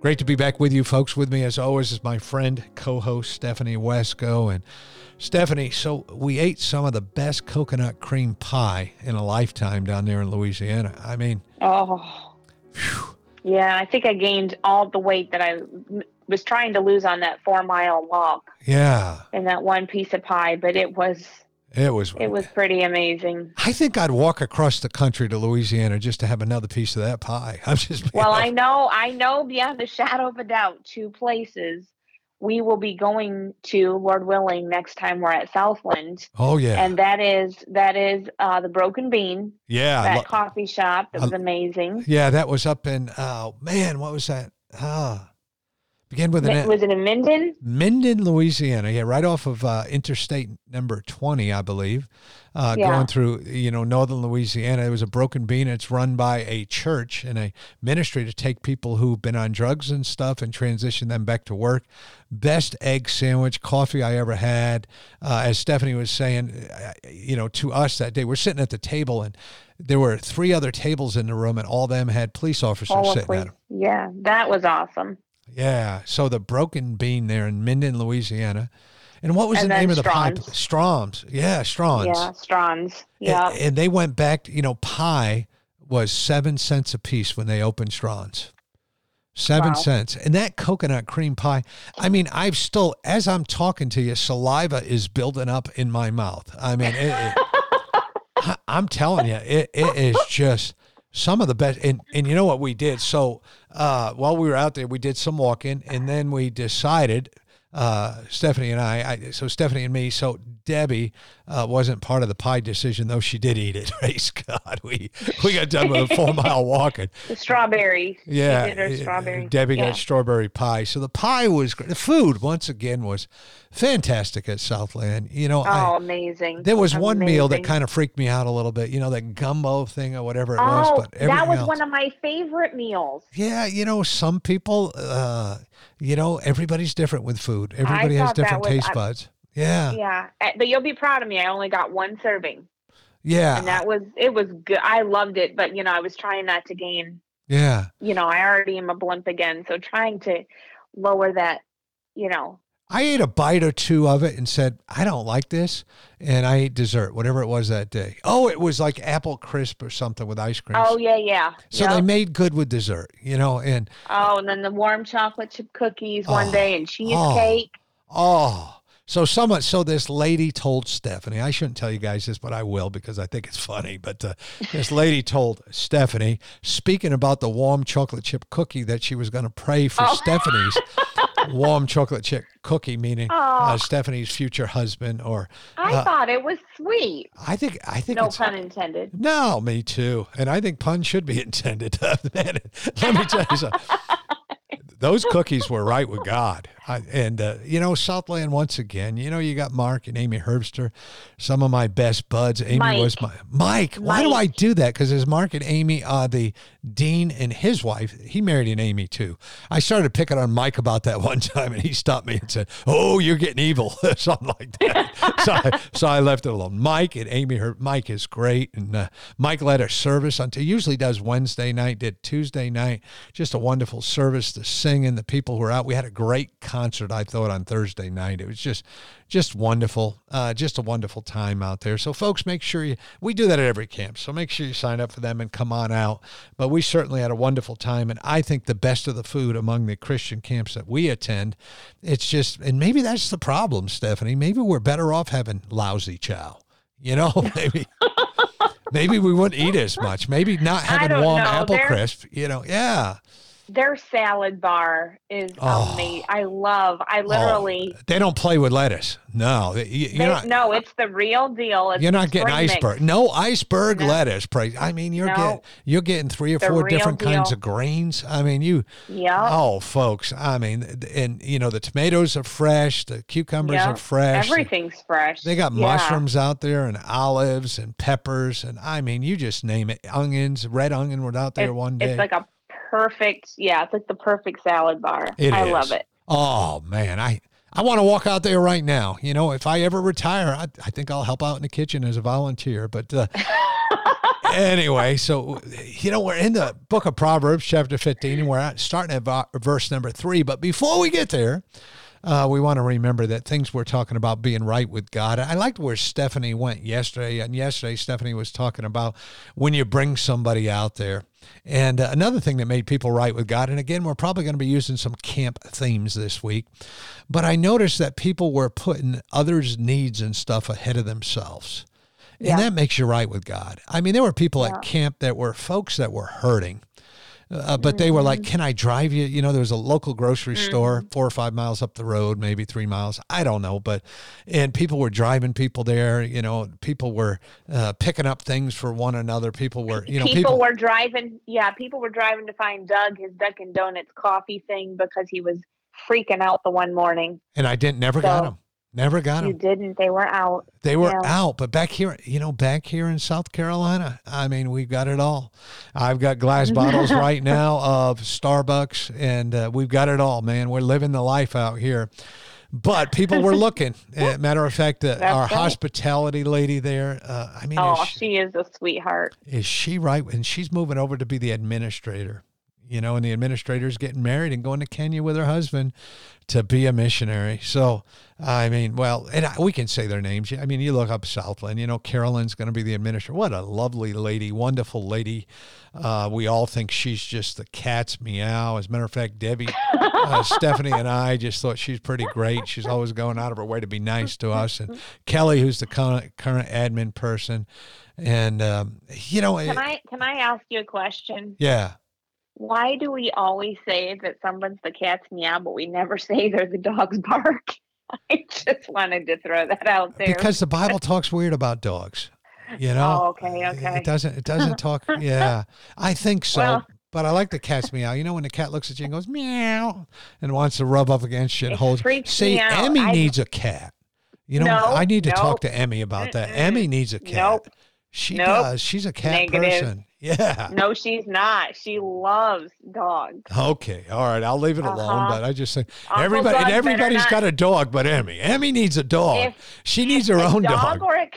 Great to be back with you, folks. With me, as always, is my friend, co host Stephanie Wesco. And Stephanie, so we ate some of the best coconut cream pie in a lifetime down there in Louisiana. I mean, oh, whew. yeah, I think I gained all the weight that I was trying to lose on that four mile walk. Yeah. In that one piece of pie, but it was it was it was pretty amazing. I think I'd walk across the country to Louisiana just to have another piece of that pie. I'm just Well, I know I know beyond a shadow of a doubt two places we will be going to, Lord willing, next time we're at Southland. Oh yeah. And that is that is uh the Broken Bean. Yeah. That lo- coffee shop. That was amazing. Yeah, that was up in oh man, what was that? Ah. Begin with an Was it in Minden? Minden, Louisiana. Yeah, right off of uh, Interstate number 20, I believe. Uh, yeah. Going through, you know, northern Louisiana. It was a broken bean. It's run by a church and a ministry to take people who've been on drugs and stuff and transition them back to work. Best egg sandwich, coffee I ever had. Uh, as Stephanie was saying, uh, you know, to us that day, we're sitting at the table and there were three other tables in the room and all of them had police officers all sitting police. at them. Yeah, that was awesome. Yeah. So the Broken Bean there in Minden, Louisiana. And what was and the name of the pie? Strawn's. Yeah, Strawn's. Yeah, Strawn's. Yeah. And, and, they went back, you know, pie was seven cents a piece when they opened Strawn's. Seven wow. cents. And that coconut cream pie, I mean, I've still, as I'm talking to you, saliva is building up in my mouth. I mean, it, it, I, I'm telling you, it, it is just some of the best and and you know what we did? So uh, while we were out there we did some walking and then we decided uh, Stephanie and I, I, so Stephanie and me, so Debbie uh, wasn't part of the pie decision, though she did eat it. Praise God, we we got done with a four mile walking. The strawberry, yeah, strawberry. Debbie yeah. got strawberry pie. So the pie was great. The food once again was fantastic at Southland. You know, oh, I, amazing. There was amazing. one meal that kind of freaked me out a little bit. You know, that gumbo thing or whatever it oh, was. But that was else, one of my favorite meals. Yeah, you know, some people. Uh, you know, everybody's different with food. Everybody has different was, taste buds. Yeah. Yeah. Eh, but you'll be proud of me. I only got one serving. Yeah. And that was, it was good. I loved it, but, you know, I was trying not to gain. Yeah. You know, I already am a blimp again. So trying to lower that, you know, I ate a bite or two of it and said, I don't like this. And I ate dessert, whatever it was that day. Oh, it was like apple crisp or something with ice cream. Oh, yeah, yeah. So yep. they made good with dessert, you know, and. Oh, and then the warm chocolate chip cookies oh, one day and cheesecake. Oh, oh. So someone, so this lady told Stephanie, I shouldn't tell you guys this, but I will because I think it's funny. But uh, this lady told Stephanie, speaking about the warm chocolate chip cookie, that she was going to pray for oh. Stephanie's warm chocolate chip cookie, meaning uh, Stephanie's future husband. Or I uh, thought it was sweet. I think I think no pun intended. No, me too. And I think pun should be intended. Man, let me tell you something those cookies were right with God. I, and, uh, you know, Southland, once again, you know, you got Mark and Amy Herbster, some of my best buds. Amy Mike. was my Mike. Why do I do that? Because as Mark and Amy are the dean and his wife, he married an Amy too. I started picking on Mike about that one time and he stopped me and said, Oh, you're getting evil. Something like that. so, I, so I left it alone. Mike and Amy, her, Mike is great. And uh, Mike led a service until usually does Wednesday night, did Tuesday night. Just a wonderful service sing singing, the people who were out. We had a great concert, I thought, on Thursday night. It was just, just wonderful, uh, just a wonderful time out there. So, folks, make sure you. We do that at every camp, so make sure you sign up for them and come on out. But we certainly had a wonderful time, and I think the best of the food among the Christian camps that we attend. It's just, and maybe that's the problem, Stephanie. Maybe we're better off having lousy chow. You know, maybe. maybe we wouldn't eat as much. Maybe not having warm know. apple There- crisp. You know, yeah. Their salad bar is Oh. amazing. I love. I oh, literally. They don't play with lettuce. No, you, they, not. no, it's the real deal. It's You're not getting spring mix. iceberg. No iceberg No. lettuce. I mean, you're No. getting you're getting three or The four different kinds of grains. I mean, you. Yeah. Oh, folks. I mean, and you know the tomatoes are fresh. The cucumbers Yeah. are fresh. Everything's fresh. They got Yeah. mushrooms out there and olives and peppers and I mean, you just name it. Onions, red onion was out there It's, one day. it's like a perfect. Yeah, it's like the perfect salad bar. It I is. love it. Oh man, I I want to walk out there right now. You know, if I ever retire, I, I think I'll help out in the kitchen as a volunteer. But uh, anyway, so you know we're in the book of Proverbs, chapter fifteen, and we're starting at verse number three. But before we get there. Uh, we want to remember that things we're talking about being right with God. I liked where Stephanie went yesterday. And yesterday, Stephanie was talking about when you bring somebody out there. And uh, another thing that made people right with God, and again, we're probably going to be using some camp themes this week, but I noticed that people were putting others' needs and stuff ahead of themselves. Yeah. And that makes you right with God. I mean, there were people Yeah. at camp that were folks that were hurting. Uh, but they were Mm-hmm. like, "Can I drive you?" You know, there was a local grocery store four or five miles up the road, maybe three miles. I don't know, but and people were driving people there. You know, people were uh, picking up things for one another. People were, you know, people, people, were driving. Yeah, people were driving to find Doug his Dunkin' Donuts coffee thing because he was freaking out the one morning. and I didn't never got So- them, never got it. You them. didn't. They were out. They were yeah. out, but back here, you know, back here in South Carolina, I mean, we've got it all. I've got glass bottles right now of Starbucks, and uh, we've got it all, man. We're living the life out here. But people were looking. Uh, Matter of fact, uh, our right. hospitality lady there, uh, I mean, Oh, she, she is a sweetheart. is she right? And she's moving over to be the administrator, you know, and the administrator's getting married and going to Kenya with her husband to be a missionary. So, I mean, well, and I, we can say their names. I mean, you look up Southland, you know, Carolyn's going to be the administrator. What a lovely lady, wonderful lady. Uh, we all think she's just the cat's meow. As a matter of fact, Debbie, uh, Stephanie, and I just thought she's pretty great. She's always going out of her way to be nice to us. And Kelly, who's the current, current admin person. And, um, you know, Can I can I ask you a question? yeah. Why do we always say that someone's the cat's meow, but we never say they're the dog's bark? I just wanted to throw that out there. Because the Bible talks weird about dogs. You know? oh, okay, uh, okay. It doesn't it doesn't talk yeah. I think so. Well- but I like the cat's meow. You know when the cat looks at you and goes meow and wants to rub up against you and hold See. Emmy I- needs a cat. You know, No, I need to talk to Emmy about that. Mm-mm. Emmy needs a cat. Nope. She Nope. does. She's a cat Negative. person. Yeah. No, she's not. She loves dogs. Okay. All right. I'll leave it alone. Uh-huh. But I just think Uncle everybody and everybody's got a dog but Emmy. Emmy needs a dog. If she needs her own dog, dog. or a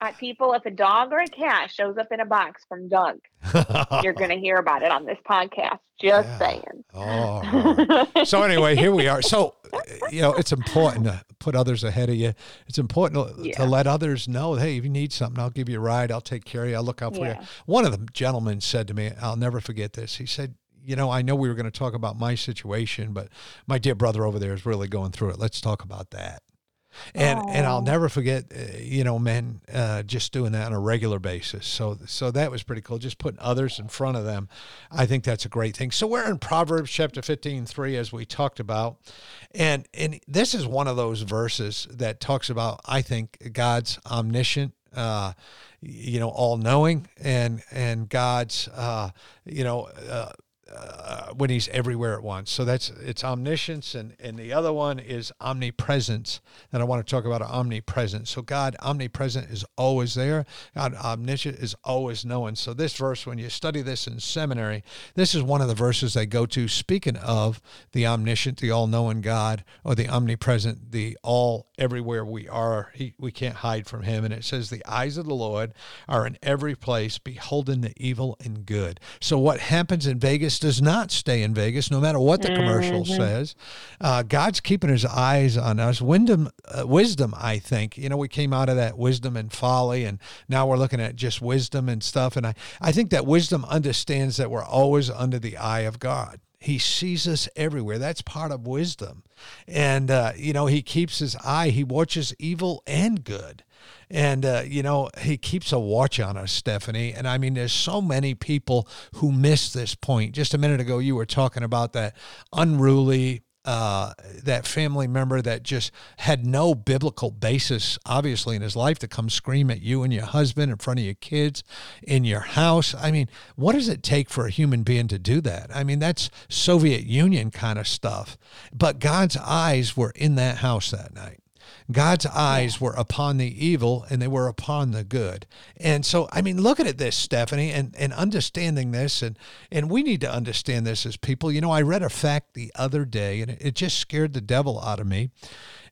uh, people, if a dog or a cat shows up in a box from Doug, you're going to hear about it on this podcast. Just Yeah. saying. Oh. so anyway, here we are. So, you know, it's important to put others ahead of you. It's important to, Yeah. to let others know, hey, if you need something, I'll give you a ride. I'll take care of you. I'll look out for Yeah. you. One of the gentlemen said to me, I'll never forget this. He said, you know, I know we were going to talk about my situation, but my dear brother over there is really going through it. Let's talk about that. And and I'll never forget, uh, you know, men uh, just doing that on a regular basis. So so that was pretty cool. Just putting others in front of them, I think that's a great thing. So we're in Proverbs chapter 15, 3, as we talked about, and and this is one of those verses that talks about, I think, God's omniscient. Uh, you know, all knowing and and God's uh, you know uh, uh, when he's everywhere at once. So that's it's omniscience, and and the other one is omnipresence. And I want to talk about omnipresence. So God, omnipresent is always there. God, omniscient is always knowing. So this verse, when you study this in seminary, this is one of the verses they go to. Speaking of the omniscient, the all-knowing God, or the omnipresent, the all everywhere we are, he, we can't hide from Him. And it says, "The eyes of the Lord are in every place, beholding the evil and good." So what happens in Vegas? Does not stay in Vegas, no matter what the commercial Mhm. says. Uh, God's keeping His eyes on us. Wisdom, uh, wisdom. I think you know we came out of that wisdom and folly, and now we're looking at just wisdom and stuff. And I, I think that wisdom understands that we're always under the eye of God. He sees us everywhere. That's part of wisdom. And, uh, you know, he keeps his eye, he watches evil and good. And, uh, you know, he keeps a watch on us, Stephanie. And I mean, there's so many people who miss this point. Just a minute ago, you were talking about that unruly, uh, that family member that just had no biblical basis, obviously, in his life to come scream at you and your husband in front of your kids in your house. I mean, what does it take for a human being to do that? I mean, that's Soviet Union kind of stuff. But God's eyes were in that house that night. God's eyes were upon the evil and they were upon the good. And so, I mean, looking at this, Stephanie, and, and understanding this, and, and we need to understand this as people. You know, I read a fact the other day and it, it just scared the devil out of me.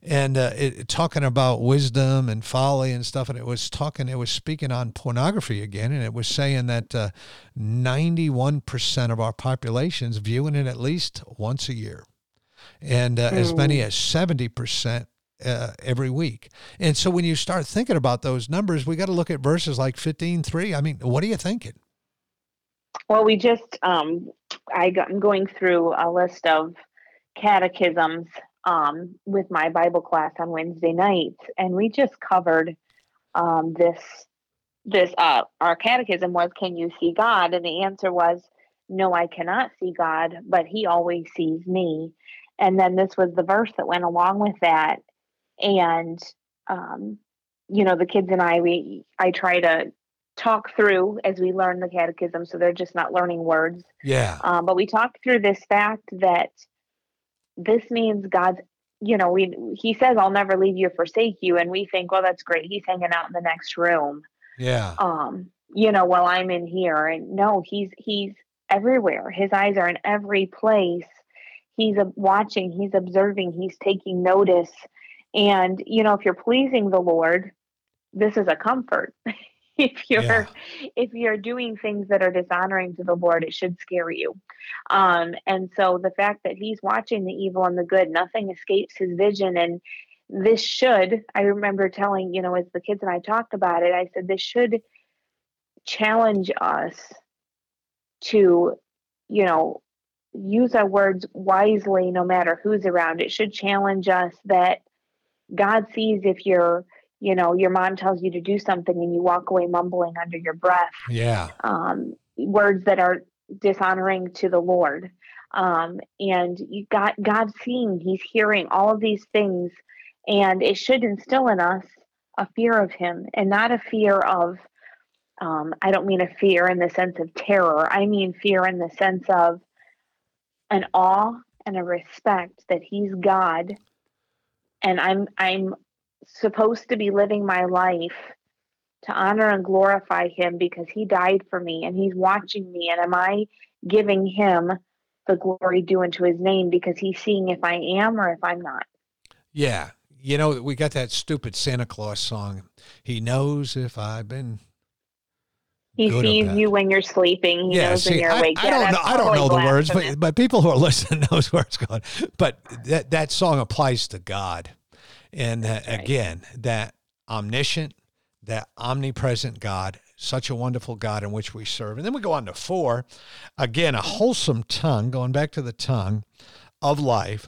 And uh, it, talking about wisdom and folly and stuff, and it was talking, it was speaking on pornography again, and it was saying that uh, 91% of our population's viewing it at least once a year and uh, as many as 70% uh, every week. And so when you start thinking about those numbers, we got to look at verses like 15:3. I mean, what are you thinking? Well, we just um, I got, I'm going through a list of catechisms um, with my Bible class on Wednesday nights, and we just covered um, this. This uh, our catechism was, "Can you see God?" And the answer was, "No, I cannot see God, but He always sees me." And then this was the verse that went along with that, and um, you know, the kids and I, we I try to talk through as we learn the catechism so they're just not learning words. Yeah. um, but we talked through this fact that this means god's you know we he says i'll never leave you or forsake you and we think well that's great. He's hanging out in the next room. Yeah. um you know while i'm in here and no he's he's everywhere. His eyes are in every place. He's uh, watching. He's observing. He's taking notice and you know if you're pleasing the lord this is a comfort. If you're Yeah. if you're doing things that are dishonoring to the lord it should scare you. Um and so the fact that he's watching the evil and the good nothing escapes his vision. And this should i remember telling you know as the kids and i talked about it i said this should challenge us to you know use our words wisely no matter who's around. It should challenge us that god sees if you're you know your mom tells you to do something and you walk away mumbling under your breath. Yeah. um, words that are dishonoring to the lord. Um, and you got god seeing he's hearing all of these things and it should instill in us a fear of him and not a fear of um, i don't mean a fear in the sense of terror. I mean fear in the sense of an awe and a respect that he's god and i'm i'm supposed to be living my life to honor and glorify him because he died for me and he's watching me and am i giving him the glory due unto his name because he's seeing if i am or if i'm not Yeah. You know, we got that stupid Santa Claus song. He knows if I've been he Good sees you when you're sleeping he yeah, knows when see, you're I, awake I Yeah, don't know. I don't know the words, but but people who are listening knows where it's going. But that that song applies to God, and uh, again, that omniscient, that omnipresent God, such a wonderful God in which we serve. And then we go on to four, again, a wholesome tongue. Going back to the tongue of life,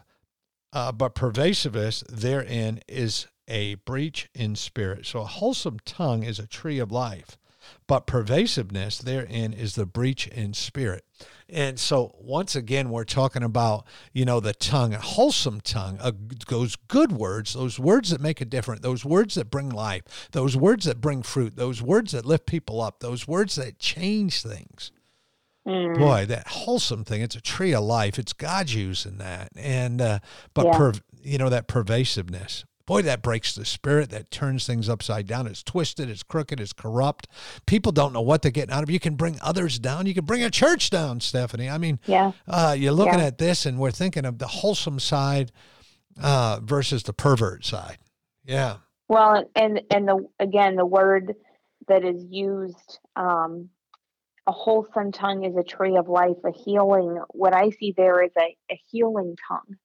uh, but pervasiveness therein is a breach in spirit. So a wholesome tongue is a tree of life, but pervasiveness therein is the breach in spirit. And so once again, we're talking about you know the tongue, a wholesome tongue, uh, those good words, those words that make a difference, those words that bring life, those words that bring fruit, those words that lift people up, those words that change things. Mm, boy that wholesome thing it's a tree of life. It's god using that. And uh but Yeah. per, you know that pervasiveness boy that breaks the spirit. That turns things upside down. It's twisted. It's crooked. It's corrupt. People don't know what they're getting out of you can bring others down. You can bring a church down stephanie. I mean yeah. uh you're looking Yeah. at this and we're thinking of the wholesome side uh versus the pervert side. Yeah. Well, and and the again the word that is used um, a wholesome tongue is a tree of life, a healing. What I see there is a, a healing tongue,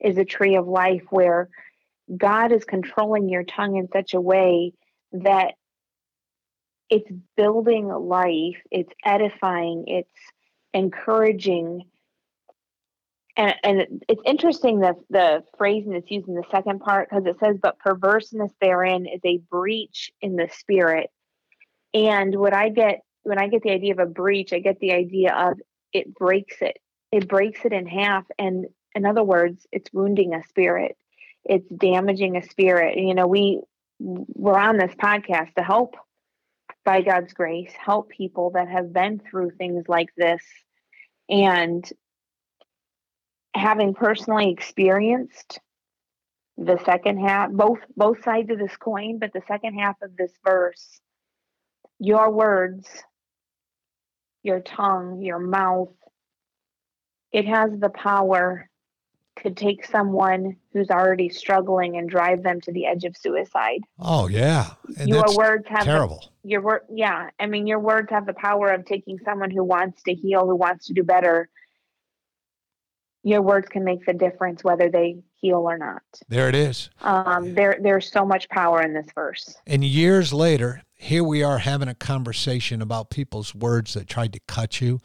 is a tree of life where God is controlling your tongue in such a way that it's building life, it's edifying, it's encouraging. And, and it's interesting that the phrasing that's used in the second part because it says, but perverseness therein is a breach in the spirit. And what I get when I get the idea of a breach, I get the idea of it breaks it. It breaks it in half. And in other words, it's wounding a spirit. It's damaging a spirit. You know, we we're on this podcast to help by God's grace, help people that have been through things like this. And having personally experienced the second half, both both sides of this coin, but the second half of this verse, your words your tongue, your mouth. It has the power to take someone who's already struggling and drive them to the edge of suicide. Oh yeah, and your words have terrible. The, your word, yeah. I mean, your words have the power of taking someone who wants to heal, who wants to do better. Your words can make the difference whether they heal or not. There it is. Um, there, there's so much power in this verse. And years later, here we are having a conversation about people's words that tried to cut you,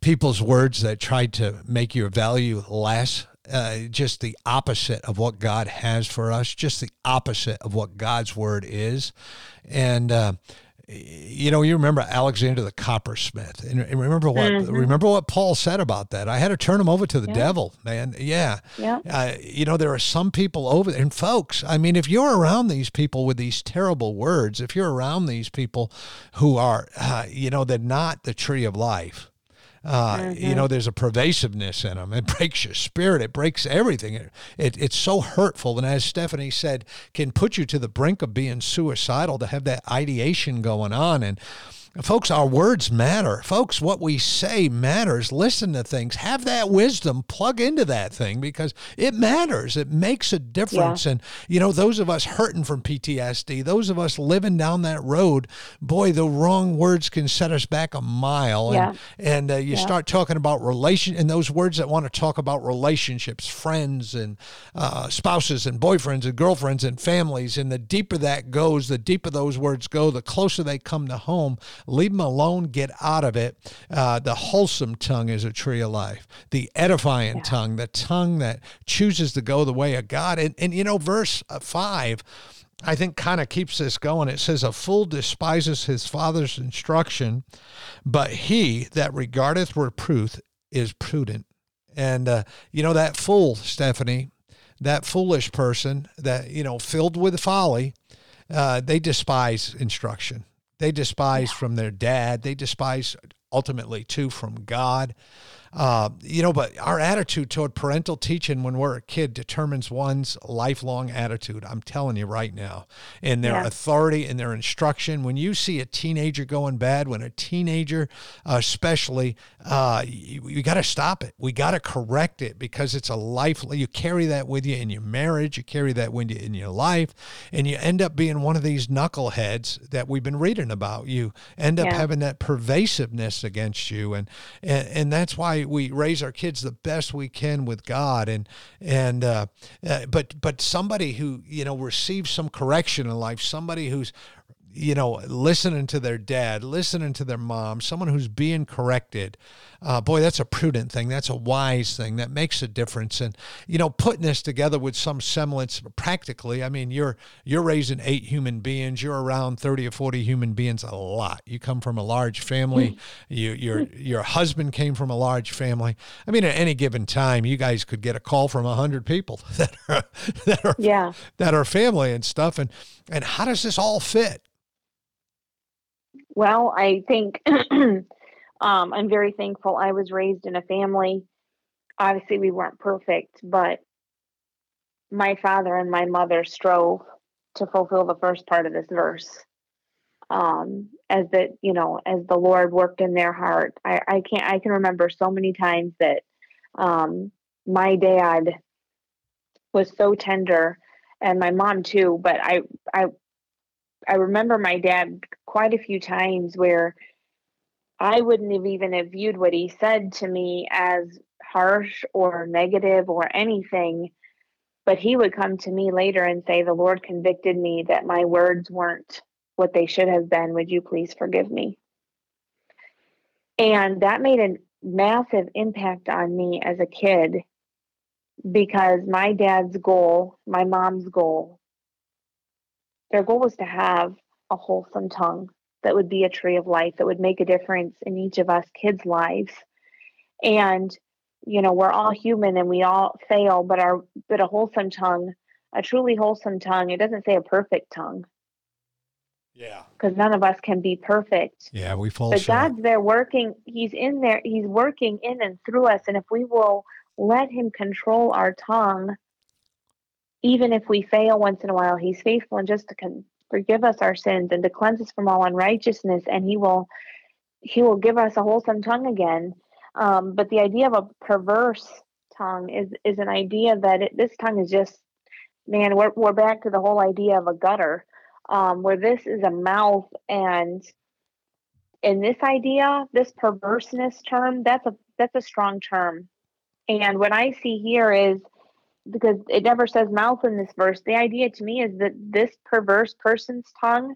people's words that tried to make your value less. Uh, just the opposite of what God has for us, just the opposite of what God's word is. And uh, you know, you remember Alexander the coppersmith, and remember what mm-hmm. remember what Paul said about that. I had to turn him over to the yeah. devil, man. Yeah, yeah. Uh, you know, there are some people over there, and folks. I mean, if you're around these people with these terrible words, if you're around these people who are, uh, you know, they're not the tree of life uh, mm-hmm. You know, there's a pervasiveness in them. It breaks your spirit. It breaks everything. It, it, it's so hurtful. And as Stephanie said, can put you to the brink of being suicidal to have that ideation going on. And Folks, our words matter. Folks, what we say matters. Listen to things. Have that wisdom. Plug into that thing because it matters. It makes a difference. Yeah. And, you know, those of us hurting from PTSD, those of us living down that road, boy, the wrong words can set us back a mile. Yeah. And, and uh, you yeah. start talking about relation and those words that want to talk about relationships, friends and uh, spouses and boyfriends and girlfriends and families. And the deeper that goes, the deeper those words go, the closer they come to home Leave them alone. Get out of it. Uh, the wholesome tongue is a tree of life. The edifying yeah. tongue, the tongue that chooses to go the way of God. And, and you know, verse uh, 5. I think kind of keeps this going. It says, A fool despises his father's instruction, but he that regardeth reproof is prudent. And, uh, you know, that fool, Stephanie, that foolish person that, you know, filled with folly, uh, they despise instruction. They despise from their dad. They despise ultimately too from God. Uh, you know, but our attitude toward parental teaching when we're a kid determines one's lifelong attitude. I'm telling you right now. And their yeah. authority and their instruction. When you see a teenager going bad, when a teenager, uh, especially, uh, you, you got to stop it. We got to correct it because it's a life. You carry that with you in your marriage. You carry that with you in your life, and you end up being one of these knuckleheads that we've been reading about. You end up yeah. having that pervasiveness against you, and and, and that's why we raise our kids the best we can with God. And and uh, uh, but but somebody who you know receives some correction in life somebody who's you know, listening to their dad, listening to their mom, someone who's being corrected. Uh, boy, that's a prudent thing. That's a wise thing. That makes a difference. And you know, putting this together with some semblance, practically. I mean, you're you're raising eight human beings. You're around thirty or forty human beings. A lot. You come from a large family. Mm. You your your husband came from a large family. I mean, at any given time, you guys could get a call from a hundred people that are that are yeah. that are family and stuff. And and how does this all fit? Well, I think um, I'm very thankful I was raised in a family. Obviously, we weren't perfect, but my father and my mother strove to fulfill the first part of this verse. Um, as that, you know, as the Lord worked in their heart. I, I can't, I can remember so many times that um, my dad was so tender and my mom too, but I, I I remember my dad quite a few times where I wouldn't have even have viewed what he said to me as harsh or negative or anything. But he would come to me later and say, The Lord convicted me that my words weren't what they should have been. Would you please forgive me? And that made a massive impact on me as a kid because my dad's goal, my mom's goal, their goal was to have a wholesome tongue that would be a tree of life that would make a difference in each of us kids' lives. And you know, we're all human and we all fail, but our but a wholesome tongue, a truly wholesome tongue, it doesn't say a perfect tongue. Yeah. Because none of us can be perfect. Yeah, we fall but short. God's there working, He's in there, He's working in and through us. And if we will let Him control our tongue, even if we fail once in a while, He's faithful and just to con- forgive us our sins and to cleanse us from all unrighteousness, and He will He will give us a wholesome tongue again. Um, but the idea of a perverse tongue is is an idea that it, this tongue is just man. We're we're back to the whole idea of a gutter, um, where this is a mouth, and in this idea, this perverseness term, that's a that's a strong term. And what I see here is because it never says mouth in this verse, the idea to me is that this perverse person's tongue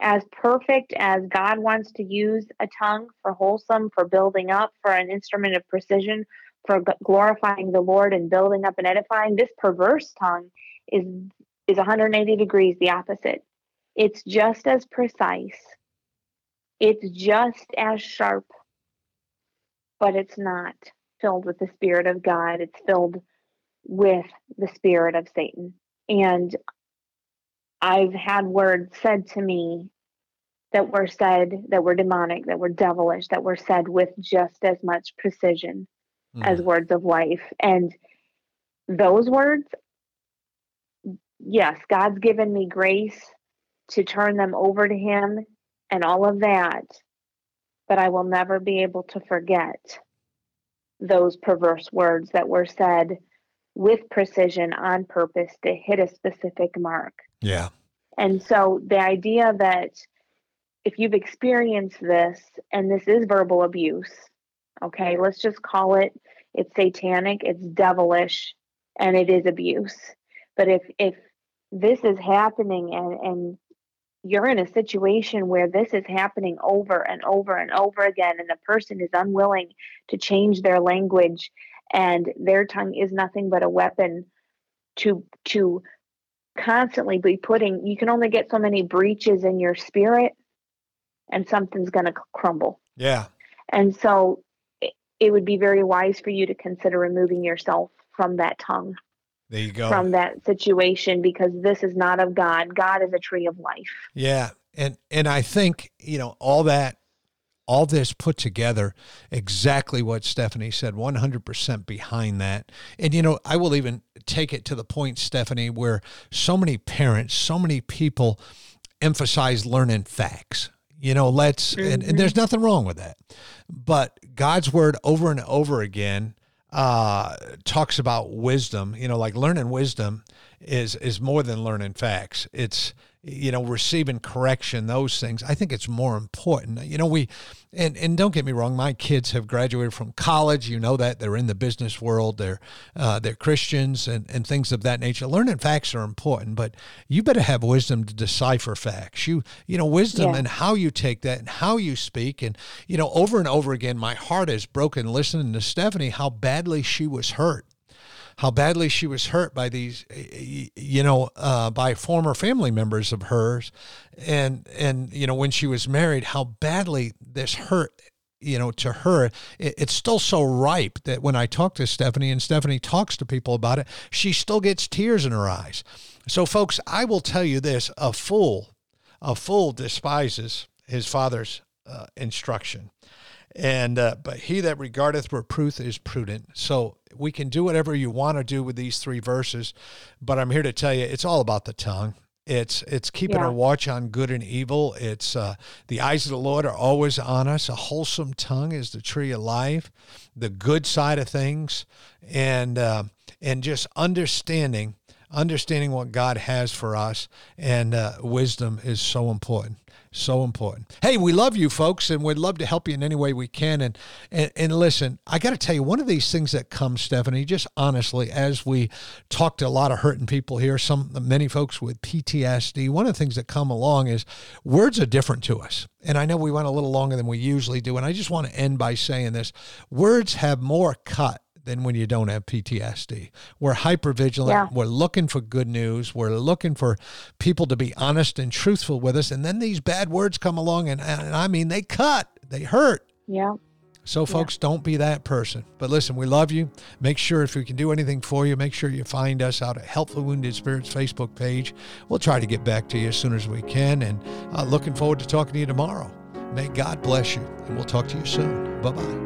as perfect as God wants to use a tongue for wholesome, for building up, for an instrument of precision, for glorifying the Lord and building up and edifying, this perverse tongue is is 180 degrees the opposite. It's just as precise. It's just as sharp, but it's not filled with the Spirit of God. It's filled with the Spirit of Satan. And I've had words said to me that were said that were demonic, that were devilish, that were said with just as much precision mm. as words of life. And those words, yes, God's given me grace to turn them over to Him and all of that, but I will never be able to forget those perverse words that were said with precision on purpose to hit a specific mark. Yeah. And so the idea that if you've experienced this and this is verbal abuse, okay, let's just call it it's satanic, it's devilish, and it is abuse. But if if this is happening and and you're in a situation where this is happening over and over and over again and the person is unwilling to change their language and their tongue is nothing but a weapon to to constantly be putting you can only get so many breaches in your spirit and something's going to crumble. Yeah. And so it, it would be very wise for you to consider removing yourself from that tongue. There you go. From that situation because this is not of god. God is a tree of life. Yeah and and i think you know all that all this put together, exactly what Stephanie said, 100% behind that. And, you know, I will even take it to the point, Stephanie, where so many parents, so many people emphasize learning facts. You know, let's, mm-hmm. and, and, there's mm-hmm. nothing wrong with that. But God's word over and over again uh, talks about wisdom, you know, like learning wisdom is is more than learning facts. It's you know receiving correction those things i think it's more important. You know we and and don't get me wrong my kids have graduated from college you know that they're in the business world they're uh, they're christians and and things of that nature. Learning facts are important but you better have wisdom to decipher facts. You you know wisdom yeah. and how you take that and how you speak. And you know over and over again my heart is broken listening to stephanie how badly she was hurt how badly she was hurt by these, you know, uh, by former family members of hers, and and you know when she was married, how badly this hurt you know, to her, it, it's still so ripe that when I talk to Stephanie and Stephanie talks to people about it, she still gets tears in her eyes. So, folks, I will tell you this a fool, a fool despises his father's uh, instruction. And, uh, but he that regardeth reproof is prudent. So we can do whatever you want to do with these three verses, but I'm here to tell you it's all about the tongue. It's it's keeping yeah. a watch on good and evil. It's uh, the eyes of the Lord are always on us. A wholesome tongue is the tree of life, the good side of things, and uh, and just understanding understanding what God has for us, and uh, wisdom is so important. So important. Hey, we love you folks, and we'd love to help you in any way we can. And and, and listen, I got to tell you, one of these things that comes, Stephanie, just honestly, as we talk to a lot of hurting people here, some many folks with PTSD, one of the things that come along is words are different to us. And I know we went a little longer than we usually do, and I just want to end by saying this: words have more cut than when you don't have PTSD. We're hyper vigilant. Yeah. We're looking for good news. We're looking for people to be honest and truthful with us. And then these bad words come along, and, and I mean, they cut, they hurt. Yeah. So, folks, yeah. don't be that person. But listen, we love you. Make sure if we can do anything for you, make sure you find us out at Help for Wounded Spirits Facebook page. We'll try to get back to you as soon as we can. And uh, looking forward to talking to you tomorrow. May God bless you, and we'll talk to you soon. Bye bye.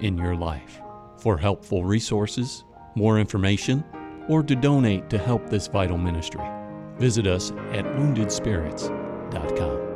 in your life. For helpful resources, more information, or to donate to help this vital ministry, visit us at woundedspirits.com.